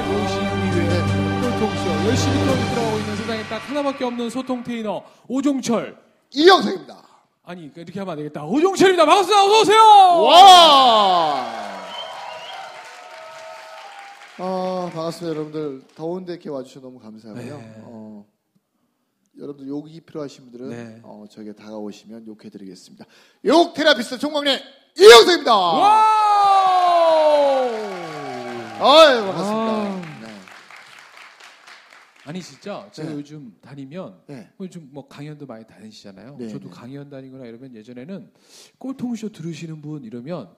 아유, 152회 꼴통쇼 열심히 들어가고 있는 세상에 딱 하나밖에 없는 소통 테이너 오종철 이영석입니다. 아니 이렇게 하면 안 되겠다 오종철입니다 반갑습니다 어서 오세요 와! 아, 반갑습니다, 여러분들. 더운데 이렇게 와주셔서 너무 감사하고요. 네. 어, 여러분들 욕이 필요하신 분들은 네. 어, 저에게 다가오시면 욕해드리겠습니다. 욕 therapist 총광래 이영석입니다. 와우 아유, 반갑습니다. 아. 네. 아니 진짜 제가 네. 요즘 다니면 네. 요즘 뭐 강연도 많이 다니시잖아요. 네, 저도 네. 강연 다니거나 이러면 예전에는 꼴통쇼 들으시는 분 이러면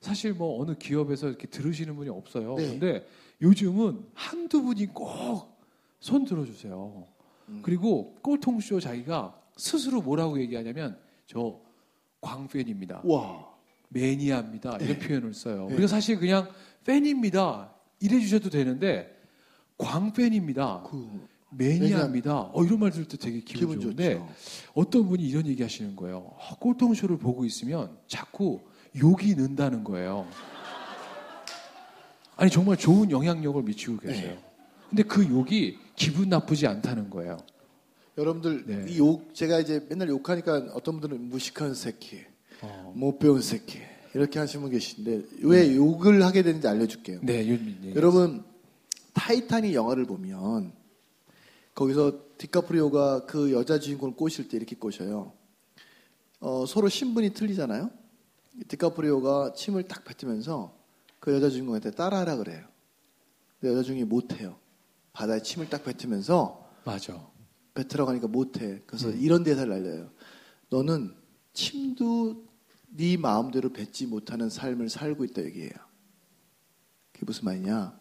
사실 뭐 어느 기업에서 이렇게 들으시는 분이 없어요. 네. 근데 요즘은 한두 분이 꼭 손 들어주세요. 음. 그리고 꼴통쇼 자기가 스스로 뭐라고 얘기하냐면 저 광팬입니다. 와. 매니아입니다. 이런 표현을 써요. 네. 우리가 사실 그냥 팬입니다. 이래 주셔도 되는데 광팬입니다. 그, 매니아입니다. 어, 이런 말 들을 때 되게 기분, 기분 좋은데 좋죠. 어떤 분이 이런 얘기 하시는 거예요. 아, 꼴통쇼를 보고 있으면 자꾸 욕이 는다는 거예요. 아니 정말 좋은 영향력을 미치고 계세요. 네. 근데 그 욕이 기분 나쁘지 않다는 거예요. 여러분들 네. 이욕 제가 이제 맨날 욕하니까 어떤 분들은 무식한 새끼, 어. 못 배운 새끼 이렇게 하시는 분 계신데 왜 욕을 하게 되는지 알려줄게요. 네, 윤민 얘기. 여러분 타이타닉 영화를 보면 거기서 디카프리오가 그 여자 주인공을 꼬실 때 이렇게 꼬셔요. 어, 서로 신분이 틀리잖아요. 디카프리오가 침을 딱 뱉으면서 그 여자 주인공한테 따라하라 그래요. 근데 여자 주인공이 못해요. 바다에 침을 딱 뱉으면서 맞아. 뱉으라고 하니까 못해. 그래서 음. 이런 대사를 날려요. 너는 침도 네 마음대로 뱉지 못하는 삶을 살고 있다 얘기해요. 그게 무슨 말이냐?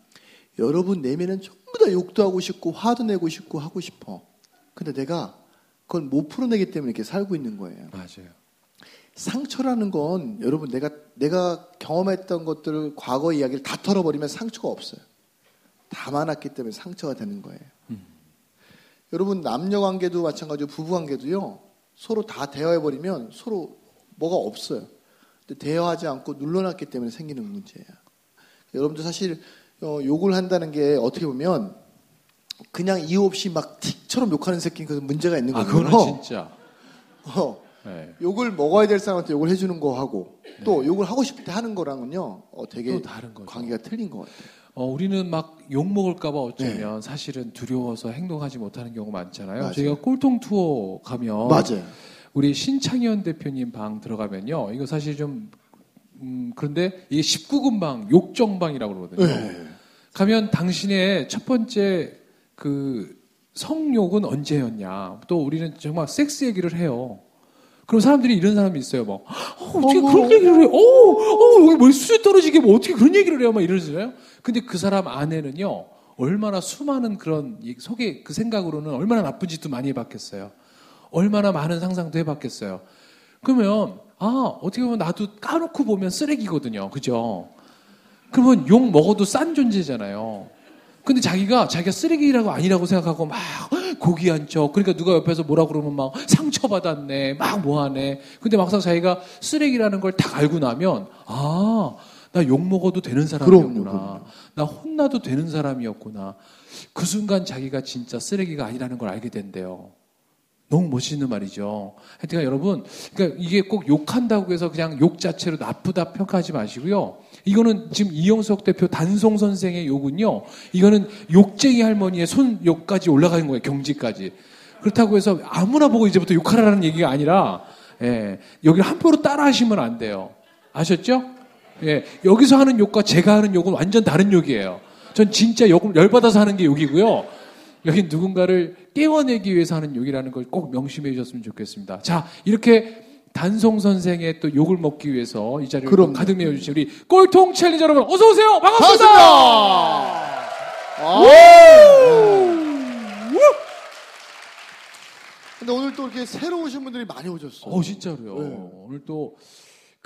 여러분 내면은 전부 다 욕도 하고 싶고 화도 내고 싶고 하고 싶어. 근데 내가 그걸 못 풀어내기 때문에 이렇게 살고 있는 거예요. 맞아요. 상처라는 건 여러분 내가 내가 경험했던 것들을 과거 이야기를 다 털어버리면 상처가 없어요. 다 많았기 때문에 상처가 되는 거예요. 여러분 남녀 관계도 마찬가지고 부부 관계도요. 서로 다 대화해 버리면 서로 뭐가 없어요. 근데 대화하지 않고 눌러놨기 때문에 생기는 문제예요. 여러분들 사실 어, 욕을 한다는 게 어떻게 보면 그냥 이유 없이 막 틱처럼 욕하는 새끼는 그 문제가 있는 아, 거거든요. 그거는 진짜. 어, 네. 욕을 먹어야 될 사람한테 욕을 해주는 거 하고 또 욕을 하고 싶을 때 하는 거랑은요 어, 되게 또 다른 거죠. 관계가 틀린 것 같아요. 어, 우리는 막 욕 먹을까봐 어쩌면 사실은 두려워서 행동하지 못하는 경우가 많잖아요. 네. 맞아요. 저희가 꼴통 투어 가면 맞아요. 우리 신창현 대표님 방 들어가면요. 이거 사실 좀 음, 그런데 이게 19금 방, 욕정방이라고 그러거든요. 네. 가면 당신의 첫 번째 그 성욕은 언제였냐. 또 우리는 정말 섹스 얘기를 해요. 그럼 사람들이 이런 사람이 있어요. 막, 어, 어떻게. 그런 얘기를 해요? 어, 어, 여기 뭐 수준 떨어지게 뭐 어떻게 그런 얘기를 해요? 막 이러잖아요. 근데 그 사람 안에는요, 얼마나 수많은 그런 이 속에 그 생각으로는 얼마나 나쁜 짓도 많이 해봤겠어요. 얼마나 많은 상상도 해봤겠어요. 그러면, 아, 어떻게 보면 나도 까놓고 보면 쓰레기거든요. 그죠? 그러면 욕 먹어도 싼 존재잖아요. 근데 자기가 자기가 쓰레기라고 아니라고 생각하고 막 고귀한 척 그러니까 누가 옆에서 뭐라 그러면 막 상처받았네 막 뭐하네 근데 막상 자기가 쓰레기라는 걸 딱 알고 나면 아 나 욕 먹어도 되는 사람이었구나 그럼요, 나 혼나도 되는 사람이었구나 그 순간 자기가 진짜 쓰레기가 아니라는 걸 알게 된대요 너무 멋있는 말이죠. 하여튼 여러분, 그러니까 이게 꼭 욕한다고 해서 그냥 욕 자체로 나쁘다 평가하지 마시고요. 이거는 지금 이영석 대표 단송 선생의 욕은요. 이거는 욕쟁이 할머니의 손 욕까지 올라가는 거예요. 경지까지. 그렇다고 해서 아무나 보고 이제부터 욕하라는 얘기가 아니라 예, 여기를 함부로 따라 하시면 안 돼요. 아셨죠? 예, 여기서 하는 욕과 제가 하는 욕은 완전 다른 욕이에요. 전 진짜 욕을 열받아서 하는 게 욕이고요. 여기 누군가를 깨워내기 위해서 하는 욕이라는 걸 꼭 명심해 주셨으면 좋겠습니다. 자, 이렇게 단송 선생의 또 욕을 먹기 위해서 이 자리를 그럼 가득 메워주신 우리 꼴통 챌린저 여러분 어서 오세요. 반갑습니다. 반갑습니다. 아. 근데 오늘 또 이렇게 새로 오신 분들이 많이 오셨어요. 어, 진짜로요. 네. 오늘 또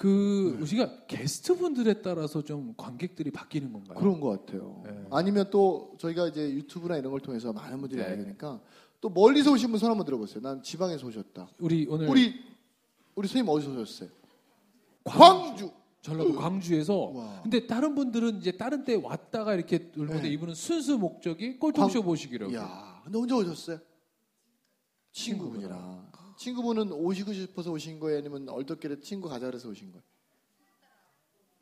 그, 우리가 게스트 분들에 따라서 좀 관객들이 바뀌는 건가요? 그런 것 같아요. 네. 아니면 또 저희가 이제 유튜브나 이런 걸 통해서 많은 분들이 네. 알게 되니까 또 멀리서 오신 분 손 한번 들어보세요. 난 지방에서 오셨다. 우리 오늘 우리 우리 선생님 어디서 오셨어요? 광주. 광주. 전라도 광주에서 와. 근데 다른 분들은 이제 다른 때 왔다가 이렇게 놀는데 네. 이분은 순수 목적이 꼴통쇼 보시기라고. 이야, 근데 언제 오셨어요? 친구분이랑. 친구분은 오시고 싶어서 오신 거예요? 아니면 얼떨결에 친구 가자 그래서 오신 거예요?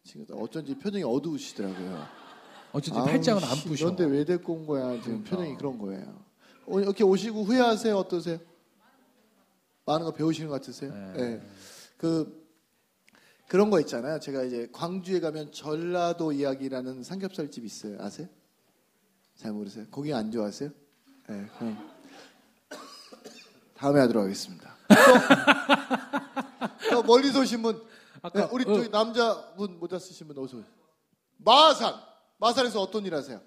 친구 어쩐지 표정이 어두우시더라고요. 어쨌든 아우, 팔짱은 안 씨, 부셔. 그런데 왜 데리고 온 거야? 지금 그러니까. 표정이 그런 거예요. 어, 이렇게 오시고 후회하세요? 어떠세요? 많은 거 배우시는 것 같으세요? 네. 네. 그 그런 거 있잖아요. 제가 이제 광주에 가면 전라도 이야기라는 삼겹살집 있어요. 아세요? 잘 모르세요? 고기 안 좋아하세요? 네, 그럼 다음에 하도록 하겠습니다. 또, 또 멀리서 오신 분, 아까 네, 우리 어. 저기 남자분 모자 쓰신 분 어서 오세요. 마산, 마산에서 어떤 일 하세요?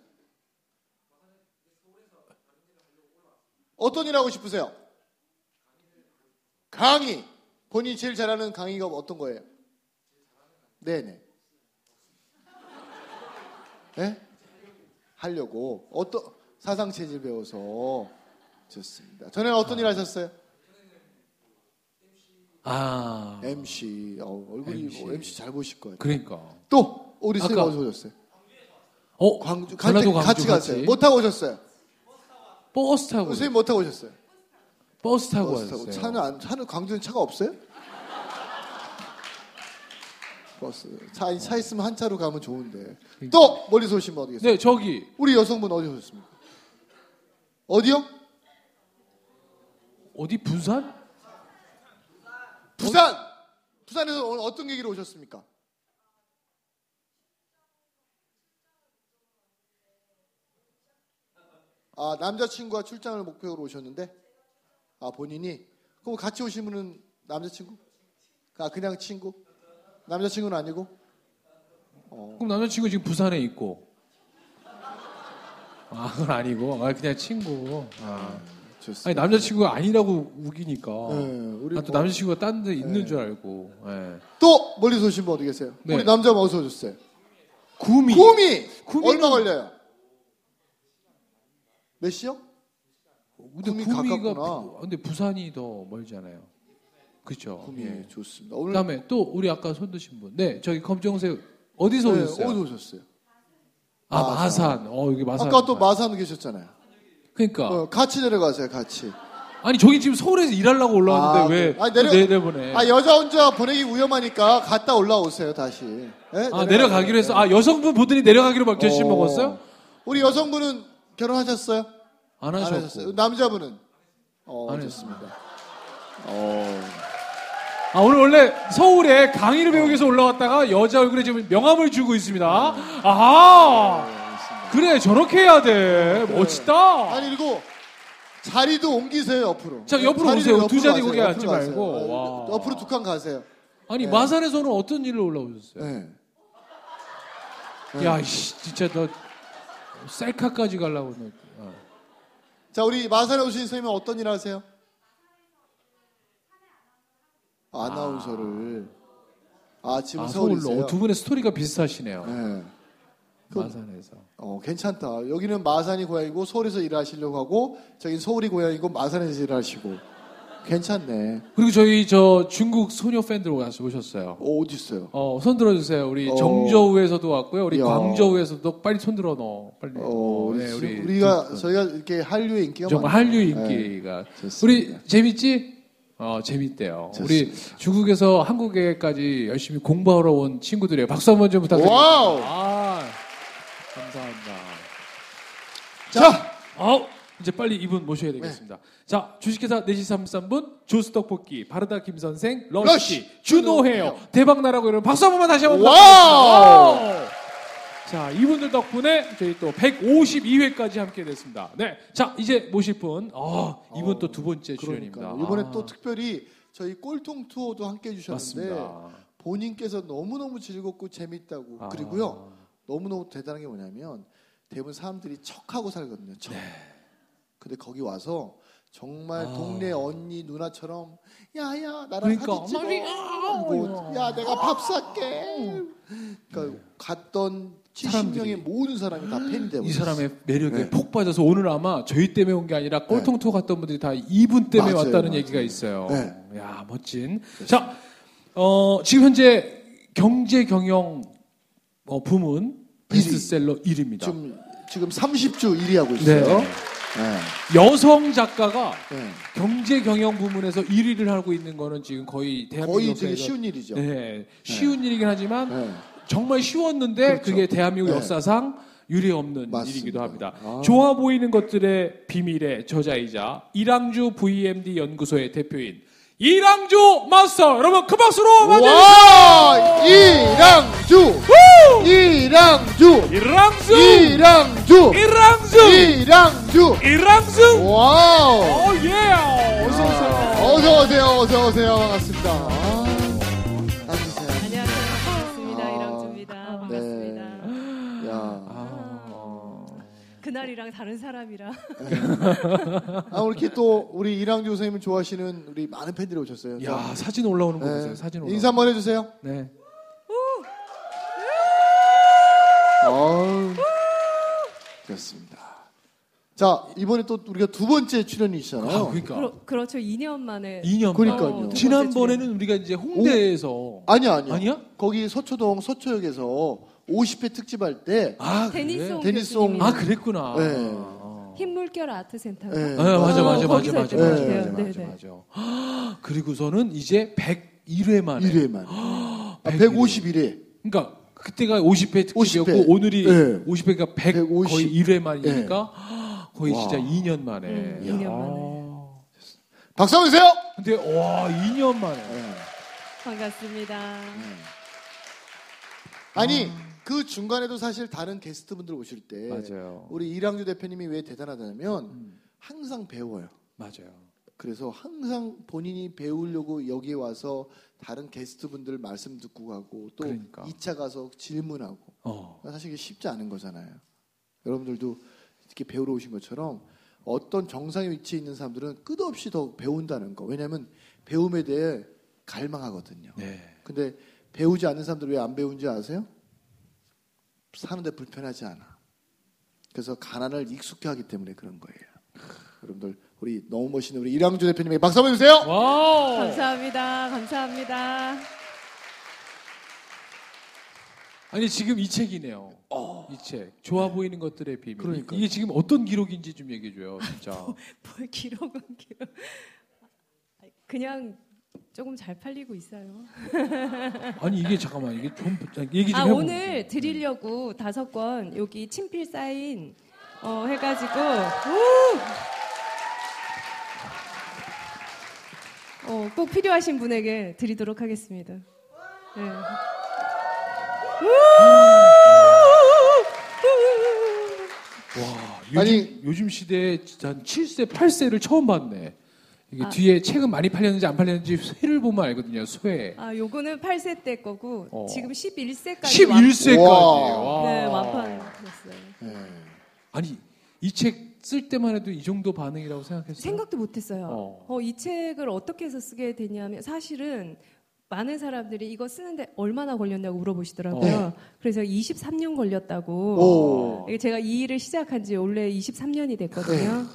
어떤 일 하고 싶으세요? 강의. 본인이 제일 잘하는 강의가 어떤 거예요? 네네. 네? 하려고 어떤 사상 체질 배워서 좋습니다. 전에 어떤 일 하셨어요? 아 MC. 어, 얼굴이 MC. MC. MC 잘 보실 거예요. 그러니까. 또 우리 선생님 아까- 어디서 오셨어요? 어 광주 같이, 광주 같이 가세요. 못 타고 오셨어요? 버스 타고 선생님 못 타고 오셨어요? 버스 타고 버스 타고 왔어요. 차는 안, 차는 광주는 차가 없어요? 버스 차, 차 있으면 한 차로 가면 좋은데 또 멀리서 오신 분 어디 계세요? 네 저기 우리 여성분 어디 오셨습니까? 어디요? 어디 부산? 부산 부산에서 오늘 어떤 계기로 오셨습니까? 아 남자친구와 출장을 목표로 오셨는데 아 본인이 그럼 같이 오신 분은 남자친구? 아 그냥 친구? 남자친구는 아니고? 어. 그럼 남자친구 지금 부산에 있고. 아 그건 아니고 아 그냥 친구. 아. 좋습니다. 아니 남자친구가 아니라고 우기니까. 네, 우리 나또 뭐- 남자친구가 딴 데 있는 네. 줄 알고. 예. 또 멀리서 오신 분 어디 계세요? 네. 우리 남자 어디서 오셨어요? 구미. 구미! 구미는- 얼마 걸려요? 몇 시요? 근데 구미 가깝구나. 부- 근데 부산이 더 멀잖아요. 그렇죠. 구미 예. 좋습니다. 오늘 그다음에 또 우리 아까 손 드신 분. 네, 저기 검정색 어디서 네, 오셨어요? 어디 오셨어요? 아 마산. 마산. 어 여기 마산. 아까 또 마산 계셨잖아요. 그러니까 어, 같이 내려가세요, 같이. 아니 저기 지금 서울에서 일하려고 올라왔는데 아, 왜 네. 아니, 내려- 또 내려보내? 아, 여자 혼자 보내기 위험하니까 갔다 올라오세요, 다시. 네? 아, 내려가기로 해서 아 여성분 분들이 내려가기로 막 결심 먹었어요? 우리 여성분은 결혼하셨어요? 안 안 하셨고. 하셨어요. 남자분은? 어, 안 좋습니다. 어, 아 오늘 원래 서울에 강의를 배우기 위해서 올라왔다가 여자 얼굴에 지금 명함을 주고 있습니다. 아하. 그래 저렇게 해야 돼. 멋지다. 아니, 그리고 자리도 옮기세요, 옆으로. 자, 옆으로 자리를 오세요. 옆으로 두 자리 가세요, 거기 옆으로 앉지 가세요. 말고. 어, 와. 옆으로 두 칸 가세요. 아니 네. 마산에서는 어떤 일로 올라오셨어요? 네. 야, 씨, 진짜 너 셀카까지 가려고 너. 어. 자, 우리 마산에 오신 선생님은 어떤 일 하세요? 아나운서를. 아, 지금 아, 서울로 서울이세요? 어, 두 분의 스토리가 비슷하시네요. 네. 그- 마산에서. 어, 괜찮다. 여기는 마산이 고향이고 서울에서 일하시려고 하고 저긴 서울이 고향이고 마산에서 일하시고. 괜찮네. 그리고 저희 저 중국 소녀 팬들 오셨어요. 어, 어디 있어요? 어, 손 들어 주세요. 우리 어. 정저우에서도 왔고요. 우리 야. 광저우에서도 빨리 손 들어 넣어. 빨리. 어, 네, 우리, 우리 우리가 두 분. 저희가 이렇게 한류의 인기가 정말 많아요. 한류 인기가. 좋습니다. 우리 재밌지? 어, 재밌대요. 우리 좋습니다. 중국에서 한국에까지 열심히 공부하러 온 친구들이에요. 박수 한번 좀 부탁드립니다. 와우. 아, 감사합니다. 자, 어, 이제 빨리 이분 모셔야 네. 되겠습니다. 자, 주식회사 4시 33분, 조스 떡볶이, 바르다 김 선생, 러쉬, 러쉬, 준호 헤어, 준호 대박 나라고 여러분 박수 한 번만 다시 한번 와우. 자, 이분들 덕분에 저희 또 152회까지 함께 됐습니다. 네. 자, 이제 모실 분, 아, 이분 또 두 번째 출연입니다. 그러니까 이번에 아, 또 특별히 저희 꼴통 투어도 함께 해주셨는데 맞습니다. 본인께서 너무너무 즐겁고 재밌다고 아. 그리고요 너무너무 대단한 게 뭐냐면 대부분 사람들이 척하고 살거든요 척 네. 근데 거기 와서 정말 아. 동네 언니 누나처럼 야야 나랑 그러니까, 사진 찍어. 말이- 뭐, 야 내가 밥 살게. 그러니까 갔던 사람들이. 70명의 모든 사람이 다 팬이 되고 이 사람의 매력에 네. 폭 빠져서 오늘 아마 저희 때문에 온 게 아니라 꼴통토 갔던 분들이 다 이분 때문에 맞아요, 왔다는 맞아요. 얘기가 있어요. 네. 야 멋진. 자, 어, 지금 현재 경제 경영 어, 부문 베스트셀러 1위입니다. 지금 지금 30주 1위 하고 있어요. 네. 네. 여성 작가가 네. 경제 경영 부문에서 1위를 하고 있는 거는 지금 거의 대한민국 거의 되게 역사에서 쉬운 일이죠. 네, 쉬운 일이긴 하지만 네. 정말 쉬웠는데 그렇죠. 그게 대한민국 네. 역사상 유례 없는 맞습니다. 일이기도 합니다. 아. 좋아 보이는 것들의 비밀의 저자이자 이랑주 VMD 연구소의 대표인 이랑주 마스터. 여러분 큰 박수로 맞아주세요. 와 이랑주. 이랑주. 이랑주! 이랑주. 이랑주! 이랑주. 이랑주! 와우. 오예. 어서 오세요. 어서 오세요 어서 오세요. 반갑습니다 그날이랑 다른 사람이라. 아 이렇게 또 우리 이랑주 선생님 좋아하시는 우리 많은 팬들이 오셨어요. 야 사진 올라오는 거 네. 보세요. 사진 올라. 인사 한번 해주세요. 네. 어우, 좋습니다. 자 이번에 또 우리가 두 번째 출연이시잖아요. 아, 그러니까 그러, 그렇 죠. 2년 만에. 2년 그러니까요. 어, 지난번에는 우리가 이제 홍대에서 아니야 아니야. 아니야? 거기 서초동 서초역에서 50회 특집할 때아 테니스홍 그래? 테니스홍. 교수님이 아 그랬구나. 네. 아. 흰물결 아트센터. 네. 네, 맞아 맞아 어, 맞아 맞아 맞아 것 맞아. 맞아 네, 맞아. 아, 그리고서는 이제 101회 만에 1회만. 아, 101회. 151회. 그러니까 그때가 50회 특집이었고 50회. 오늘이 네. 50회가 100 150. 거의 1회 만이니까 거의 와. 진짜 2년 만에. 음, 야. 2년 만에. 박수 한번 주세요. 근데 와 2년 만에. 네. 반갑습니다. 아니 그 중간에도 사실 다른 게스트분들 오실 때 맞아요. 우리 이랑주 대표님이 왜 대단하다면 음, 항상 배워요. 맞아요. 그래서 항상 본인이 배우려고 여기에 와서 다른 게스트분들 말씀 듣고 가고 또 그러니까. 2차 가서 질문하고 어. 사실 이게 쉽지 않은 거잖아요. 여러분들도 이렇게 배우러 오신 것처럼 어떤 정상의 위치에 있는 사람들은 끝없이 더 배운다는 거. 왜냐하면 배움에 대해 갈망하거든요. 네. 근데 배우지 않는 사람들 왜 안 배운지 아세요? 사는데 불편하지 않아. 그래서 가난을 익숙해 하기 때문에 그런 거예요. 여러분들 우리 너무 멋있는 우리 이랑주 대표님에게 박수 한번 주세요. 와우. 감사합니다. 감사합니다. 아니 지금 이 책이네요. 이 책. 좋아 보이는 것들의 비밀. 그러니까요. 이게 지금 어떤 기록인지 좀 얘기해 줘요, 진짜. 뭘 기록은 기록. 그냥 조금 잘 팔리고 있어요. 아니 이게 잠깐만 이게 좀 얘기 좀 아 해보 오늘 드리려고 다섯 권 여기 친필 사인 어, 해가지고 오! 어, 꼭 필요하신 분에게 드리도록 하겠습니다. 네. 와, 요즘, 아니- 요즘 시대에 진짜 한 7세, 8세를 처음 봤네. 이게 아. 뒤에 책은 많이 팔렸는지 안 팔렸는지 쇠를 보면 알거든요, 쇠. 아 요거는 8세 때 거고 어. 지금 11세까지 11세까지. 와. 네 완판됐어요. 네. 아니, 이 책 쓸 때만 해도 이 정도 반응이라고 생각했어요? 생각도 못 했어요. 어. 어, 이 책을 어떻게 해서 쓰게 됐냐면 사실은 많은 사람들이 이거 쓰는데 얼마나 걸렸냐고 물어보시더라고요. 어. 그래서 23년 걸렸다고. 오. 제가 이 일을 시작한 지 원래 23년이 됐거든요.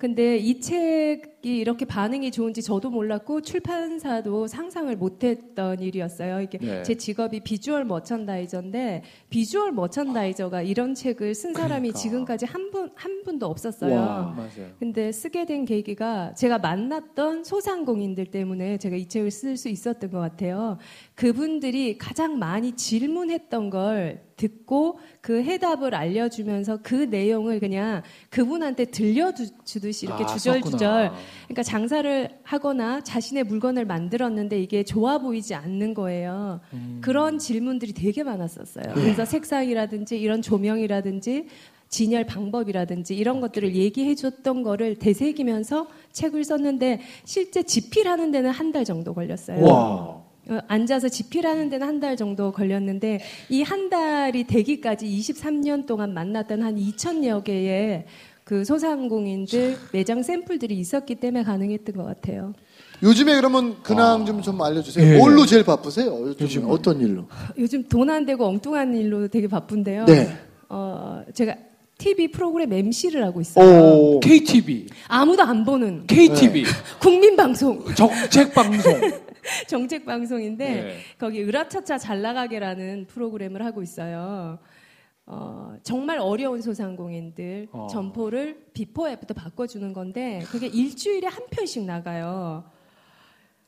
네. 근데 이 책 이 이렇게 반응이 좋은지 저도 몰랐고 출판사도 상상을 못했던 일이었어요. 이게 네. 제 직업이 비주얼 머천다이저인데 비주얼 머천다이저가 이런 책을 쓴 사람이 그러니까. 지금까지 한 분 한 분도 없었어요. 와. 맞아요. 근데 쓰게 된 계기가 제가 만났던 소상공인들 때문에 제가 이 책을 쓸 수 있었던 것 같아요. 그분들이 가장 많이 질문했던 걸 듣고 그 해답을 알려주면서 그 내용을 그냥 그분한테 들려주듯이 이렇게 아, 주절주절 썼구나. 그러니까 장사를 하거나 자신의 물건을 만들었는데 이게 좋아 보이지 않는 거예요. 음. 그런 질문들이 되게 많았었어요. 그래서 색상이라든지 이런 조명이라든지 진열 방법이라든지 이런 것들을 얘기해 줬던 거를 되새기면서 책을 썼는데 실제 집필하는 데는 한 달 정도 걸렸어요. 와. 어, 앉아서 집필하는 데는 한 달 정도 걸렸는데 이 한 달이 되기까지 23년 동안 만났던 한 2천여 개의 그 소상공인들 매장 샘플들이 있었기 때문에 가능했던 것 같아요. 요즘에 그러면 근황 좀 좀 알려주세요. 예. 뭘로 제일 바쁘세요? 요즘. 어떤 일로? 요즘 돈 안 되고 엉뚱한 일로 되게 바쁜데요. 네. 어, 제가 TV 프로그램 MC를 하고 있어요. 오. KTV, 아무도 안 보는 KTV, 국민방송, 정책 방송. 정책 방송인데 네. 거기 으라차차 잘 나가게라는 프로그램을 하고 있어요. 어, 정말 어려운 소상공인들 어. 점포를 before after 바꿔주는 건데 그게 일주일에 한 편씩 나가요.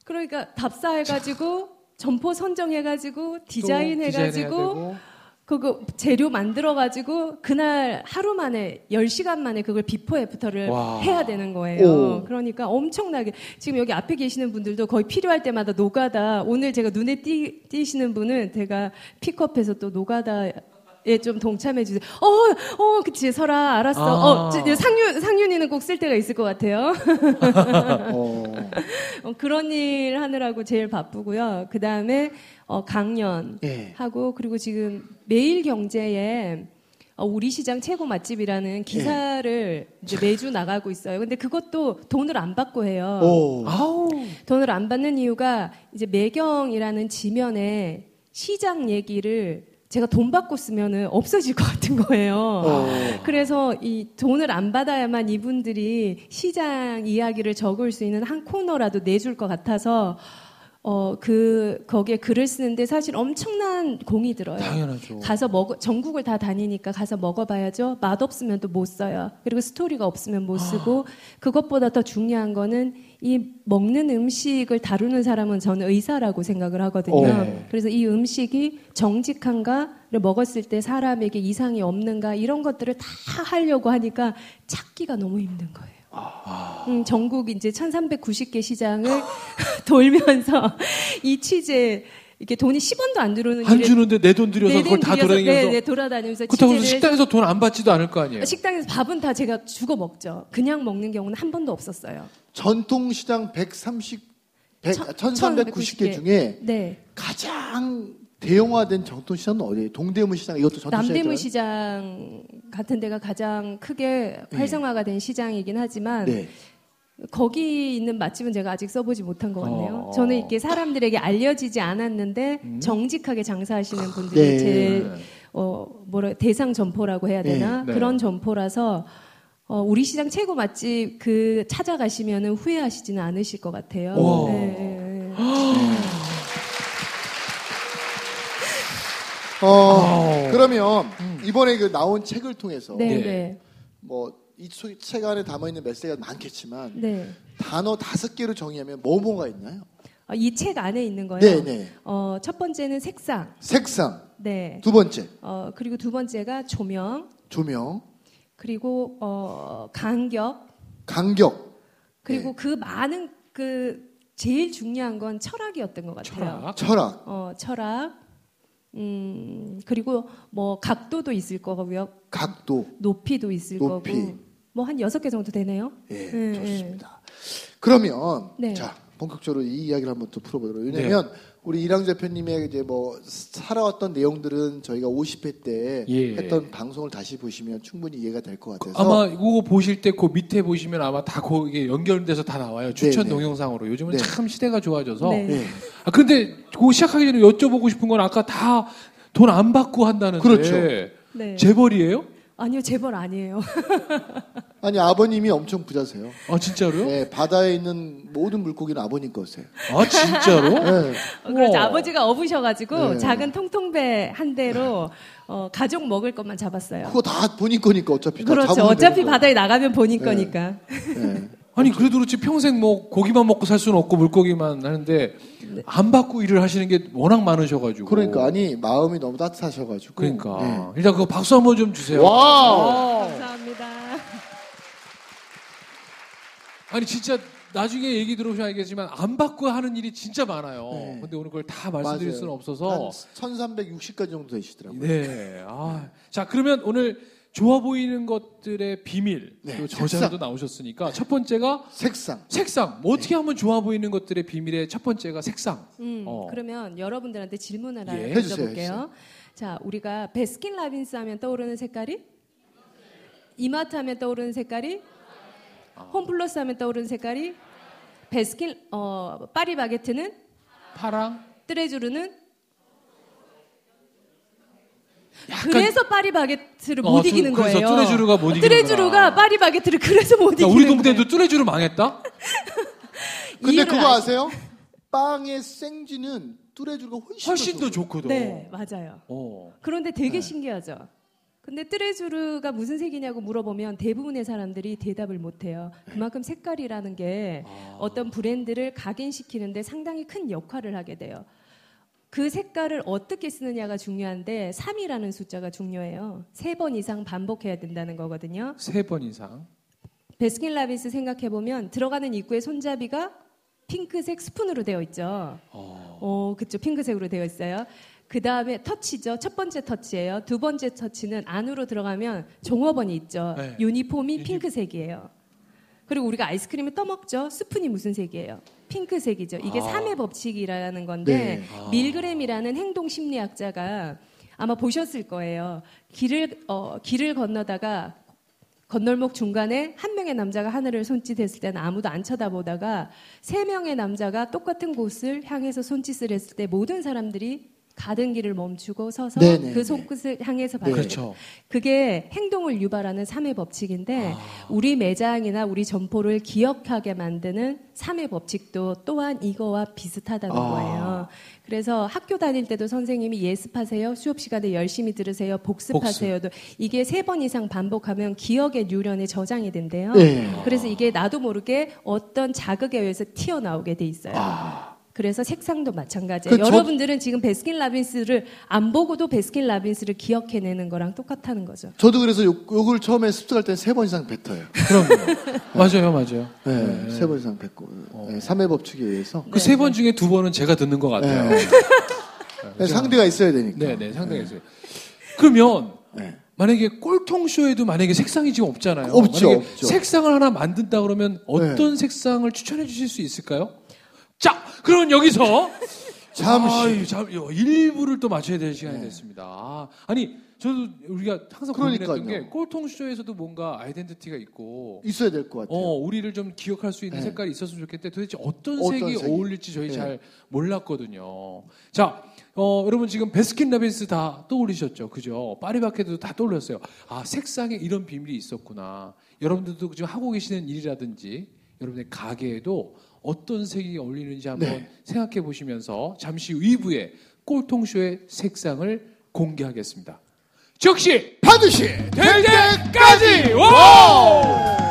그러니까 답사해가지고 점포 선정해가지고 디자인해가지고 그거 재료 만들어가지고 그날 하루 만에 10시간 만에 그걸 before after를 와. 해야 되는 거예요. 오. 그러니까 엄청나게 지금 여기 앞에 계시는 분들도 거의 필요할 때마다 노가다 오늘 제가 눈에 띄, 띄시는 분은 제가 픽업해서 또 노가다 에좀 동참해 주세요. 어, 어, 그치, 설아, 알았어. 아. 어, 저, 상윤, 상윤이는 꼭 쓸 때가 있을 것 같아요. 어. 어, 그런 일 하느라고 제일 바쁘고요. 그 다음에 어, 강연 예. 하고 그리고 지금 매일 경제에 어, 우리 시장 최고 맛집이라는 기사를 이제 매주 나가고 있어요. 근데 그것도 돈을 안 받고 해요. 오. 아우. 돈을 안 받는 이유가 이제 매경이라는 지면에 시장 얘기를 제가 돈 받고 쓰면은 없어질 것 같은 거예요. 어. 그래서 이 돈을 안 받아야만 이분들이 시장 이야기를 적을 수 있는 한 코너라도 내줄 것 같아서 어 그 거기에 글을 쓰는데 사실 엄청난 공이 들어요. 당연하죠. 가서 먹어 전국을 다 다니니까 가서 먹어봐야죠. 맛 없으면 또 못 써요. 그리고 스토리가 없으면 못 쓰고 그것보다 더 중요한 거는 이 먹는 음식을 다루는 사람은 저는 의사라고 생각을 하거든요. 네. 그래서 이 음식이 정직한가를 먹었을 때 사람에게 이상이 없는가 이런 것들을 다 하려고 하니까 찾기가 너무 힘든 거예요. 음, 전국 이제 1390개 시장을 돌면서 이 취재 이렇게 돈이 10원도 안 들어오는 안 주는데 내 돈 들여서 그걸 다 돌아다니면서 네, 네, 돌아다니면서 그렇다고 해서 식당에서 돈 안 받지도 않을 거 아니에요. 식당에서 밥은 다 제가 주고 먹죠. 그냥 먹는 경우는 한 번도 없었어요. 전통시장 130, 100, 천- 1390개 중에 네. 가장 대형화된 전통 시장은 어디예요? 동대문 시장 이것도 전통 시장. 남대문 시장 같은 데가 가장 크게 활성화가 된 시장이긴 하지만 네. 거기 있는 맛집은 제가 아직 써보지 못한 것 같네요. 어. 저는 이렇게 사람들에게 알려지지 않았는데 음. 정직하게 장사하시는 분들이 네. 제 어, 뭐라 대상 점포라고 해야 되나 네. 네. 그런 점포라서 어, 우리 시장 최고 맛집 그 찾아가시면은 후회하시지는 않으실 것 같아요. 와. 네, 네, 네. 어, 그러면 이번에 그 나온 책을 통해서 네, 네. 네, 뭐이 책 안에 담아 있는 메시지가 많겠지만 네. 단어 다섯 개로 정의하면 뭐 뭐가 있나요? 어, 이책 안에 있는 거요. 네, 네. 어, 첫 번째는 색상. 색상. 네. 두 번째 어, 그리고 두 번째가 조명. 조명, 그리고 어, 간격. 간격, 그리고 네. 그 많은 그 제일 중요한 건 철학이었던 것 같아요. 철학. 철학, 어, 철학. 음, 그리고 뭐 각도도 있을 거고요. 각도. 높이도 있을 높이. 거고. 뭐 한 여섯 개 정도 되네요. 예, 네, 좋습니다. 그러면 네. 자 본격적으로 이 이야기를 한번 또 풀어보도록. 왜냐하면 네. 우리 이랑 대표님의 이제 뭐 살아왔던 내용들은 저희가 50회 때 예. 했던 방송을 다시 보시면 충분히 이해가 될 것 같아서 아마 이거 보실 때 그 밑에 보시면 아마 다 거기에 연결돼서 다 나와요. 추천 네, 네. 동영상으로. 요즘은 네. 참 시대가 좋아져서. 네. 예. 아 근데 그거 시작하기 전에 여쭤보고 싶은 건 아까 다 돈 안 받고 한다는데. 그렇죠. 네. 재벌이에요? 아니요, 재벌 아니에요. 아니 아버님이 엄청 부자세요. 아 진짜로요? 예, 바다에 있는 모든 물고기는 아버님 거세요. 아 진짜로? 예. 어, 그렇죠. 우와. 아버지가 업으셔가지고 네. 작은 통통배 한 대로 어, 가족 먹을 것만 잡았어요. 그거 다 본인 거니까 어차피 다 그렇죠. 어차피. 바다에 나가면 본인 네. 거니까. 예. 아니 그래도 그렇지 평생 뭐 고기만 먹고 살 수는 없고 물고기만 하는데 안 받고 일을 하시는 게 워낙 많으셔가지고. 그러니까 아니 마음이 너무 따뜻하셔가지고. 그러니까 예. 일단 그거 박수 한번 좀 주세요. 와우. 감사합니다. 아니 진짜 나중에 얘기 들어보시면 알겠지만 안 받고 하는 일이 진짜 많아요. 네. 근데 오늘 그걸 다 말씀드릴 맞아요. 수는 없어서. 한 1360가지 정도 되시더라고요. 네. 아, 자 그러면 오늘 좋아 보이는 것들의 비밀 네, 또 저자도 색상. 나오셨으니까 첫 번째가 색상. 색상. 뭐 어떻게 하면 좋아 보이는 것들의 비밀의 첫 번째가 색상. 음, 어. 그러면 여러분들한테 질문 하나 예. 해주세요, 던져볼게요. 자, 우리가 베스킨 라빈스 하면 떠오르는 색깔이 이마트 하면 떠오르는 색깔이 홈플러스 하면 떠오르는 색깔이 베스킨 어 파리바게트는 파랑? 뜨레주르는 그래서 파리바게트를 어, 못 뚜- 이기는 그래서 거예요. 뚜레쥬르가 못 이기는구나. 뚜레쥬르가 파리바게트를 그래서 못 야, 이기는 우리 동네도 거예요. 뚜레쥬르 망했다? 근데 그거 아시- 아세요? 빵의 생지는 뚜레쥬르가 훨씬, 훨씬 더 더. 좋거든. 네, 맞아요. 어. 그런데 되게 네. 신기하죠. 근데 뜨레쥬르가 무슨 색이냐고 물어보면 대부분의 사람들이 대답을 못 해요. 그만큼 색깔이라는 게 아. 어떤 브랜드를 각인시키는데 상당히 큰 역할을 하게 돼요. 그 색깔을 어떻게 쓰느냐가 중요한데 3이라는 숫자가 중요해요. 세 번 이상 반복해야 된다는 거거든요. 세 번 이상. 베스킨라빈스 생각해 보면 들어가는 입구에 손잡이가 핑크색 스푼으로 되어 있죠. 어. 어, 그쵸. 핑크색으로 되어 있어요. 그 다음에 터치죠. 첫 번째 터치예요. 두 번째 터치는 안으로 들어가면 종업원이 있죠. 네. 유니폼이 유니- 핑크색이에요. 그리고 우리가 아이스크림을 떠먹죠. 스푼이 무슨 색이에요? 핑크색이죠. 이게 아. 삼의 법칙이라는 건데 네. 아. 밀그램이라는 행동 심리학자가 아마 보셨을 거예요. 길을 어, 길을 건너다가 건널목 중간에 한 명의 남자가 하늘을 손짓했을 때는 아무도 안 쳐다보다가 세 명의 남자가 똑같은 곳을 향해서 손짓을 했을 때 모든 사람들이 가던 길을 멈추고 서서 네네, 그 네. 손끝을 향해서 네. 봐요. 그렇죠. 그게 행동을 유발하는 삼의 법칙인데 아. 우리 매장이나 우리 점포를 기억하게 만드는 삼의 법칙도 또한 이거와 비슷하다는 아. 거예요. 그래서 학교 다닐 때도 선생님이 예습하세요. 수업 시간에 열심히 들으세요. 복습하세요도 이게 세 번 이상 반복하면 기억의 뉴런에 저장이 된대요. 네. 그래서 이게 나도 모르게 어떤 자극에 의해서 튀어나오게 돼 있어요. 아. 그래서 색상도 마찬가지예요. 그 저- 여러분들은 지금 베스킨 라빈스를 안 보고도 베스킨 라빈스를 기억해내는 거랑 똑같다는 거죠. 저도 그래서 요, 요걸 처음에 습득할 때세번 이상 뱉어요. 그럼요. 맞아요, 맞아요. 네, 세번 이상 뱉고 네, 3회 법칙에 의해서 그 세 번 중에 두 번은 제가 듣는 것 같아요. 네. 네, 상대가 있어야 되니까. 네, 네, 상당히 있어요. 그러면 네. 만약에 꼴통쇼에도 만약에 색상이 지금 없잖아요. 없죠, 만약에 없죠. 색상을 하나 만든다 그러면 어떤 색상을 추천해 주실 수 있을까요? 자, 그러면 여기서 잠시. 아유, 잠, 일부를 또 맞춰야 될 시간이 네. 됐습니다. 아, 아니, 저도 우리가 항상. 고민했던 게 꼴통쇼에서도 뭔가 아이덴티티가 있고 있어야 될 것 같아요. 어, 우리를 좀 기억할 수 있는 네. 색깔이 있었으면 좋겠는데 도대체 어떤, 어떤 색이 색이? 어울릴지 저희 네. 잘 몰랐거든요. 자, 어, 여러분 지금 베스킨라빈스 다 떠올리셨죠? 그죠? 파리바게트도 다 떠올렸어요. 아, 색상에 이런 비밀이 있었구나. 여러분들도 지금 하고 계시는 일이라든지 여러분의 가게에도 어떤 색이 어울리는지 한번 네. 생각해 보시면서 잠시 후 2부에 꼴통쇼의 색상을 공개하겠습니다. 즉시 반드시 될 때까지! 와!